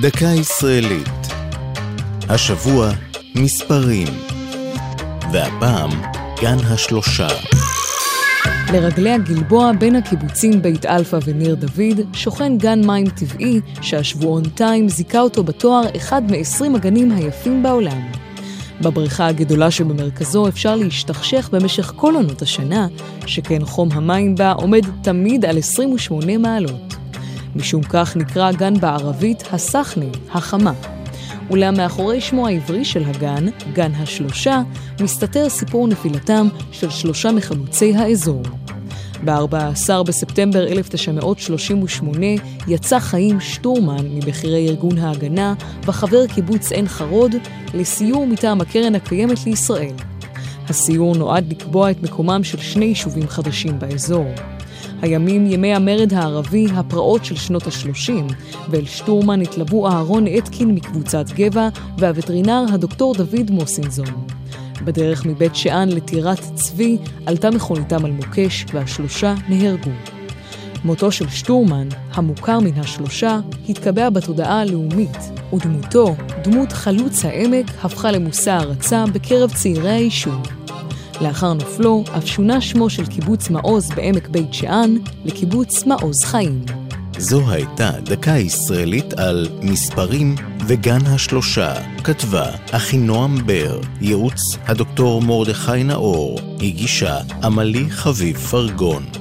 דקה ישראלית. השבוע מספרים. והפעם גן השלושה. לרגלי הגלבוע בין הקיבוצים בית אלפא וניר דוד שוכן גן מים טבעי שהשבועון TIME זיכה אותו בתואר אחד מ-20 הגנים היפים בעולם. בבריכה הגדולה שבמרכזו אפשר להשתכשך במשך כל עונות השנה, שכן חום המים בה עומד תמיד על 28 מעלות. משום כך נקרא הגן בערבית הסחנה, החמה. אולם מאחורי שמו העברי של הגן, גן השלושה, מסתתר סיפור נפילתם של שלושה מחלוצי האזור. ב-14 בספטמבר 1938 יצא חיים שטורמן מבכירי ארגון ההגנה וחבר קיבוץ עין חרוד לסיור מטעם הקרן הקיימת לישראל. הסיור נועד לקבוע את מקומם של שני יישובים חדשים באזור. הימים ימי המרד הערבי, הפרעות של שנות ה-30, ואל שטורמן התלוו אהרון אתקין מקבוצת גבע והווטרינר הדוקטור דוד מוסינזון. בדרך מבית שאן לטירת צבי עלתה מכוניתם על מוקש והשלושה נהרגו. מותו של שטורמן, המוכר מן השלושה, התקבע בתודעה הלאומית, ודמותו, דמות חלוץ העמק, הפכה למושא הערצה בקרב צעירי היישוב. לאחר נופלו, אף שונה שמו של קיבוץ מעוז בעמק בית שאן לקיבוץ מעוז חיים. זו הייתה דקה ישראלית על מספרים וגן השלושה. כתבה אחינועם בר, ייעוץ הדוקטור מרדכי נאור, הגישה עמלי חביב פרגון.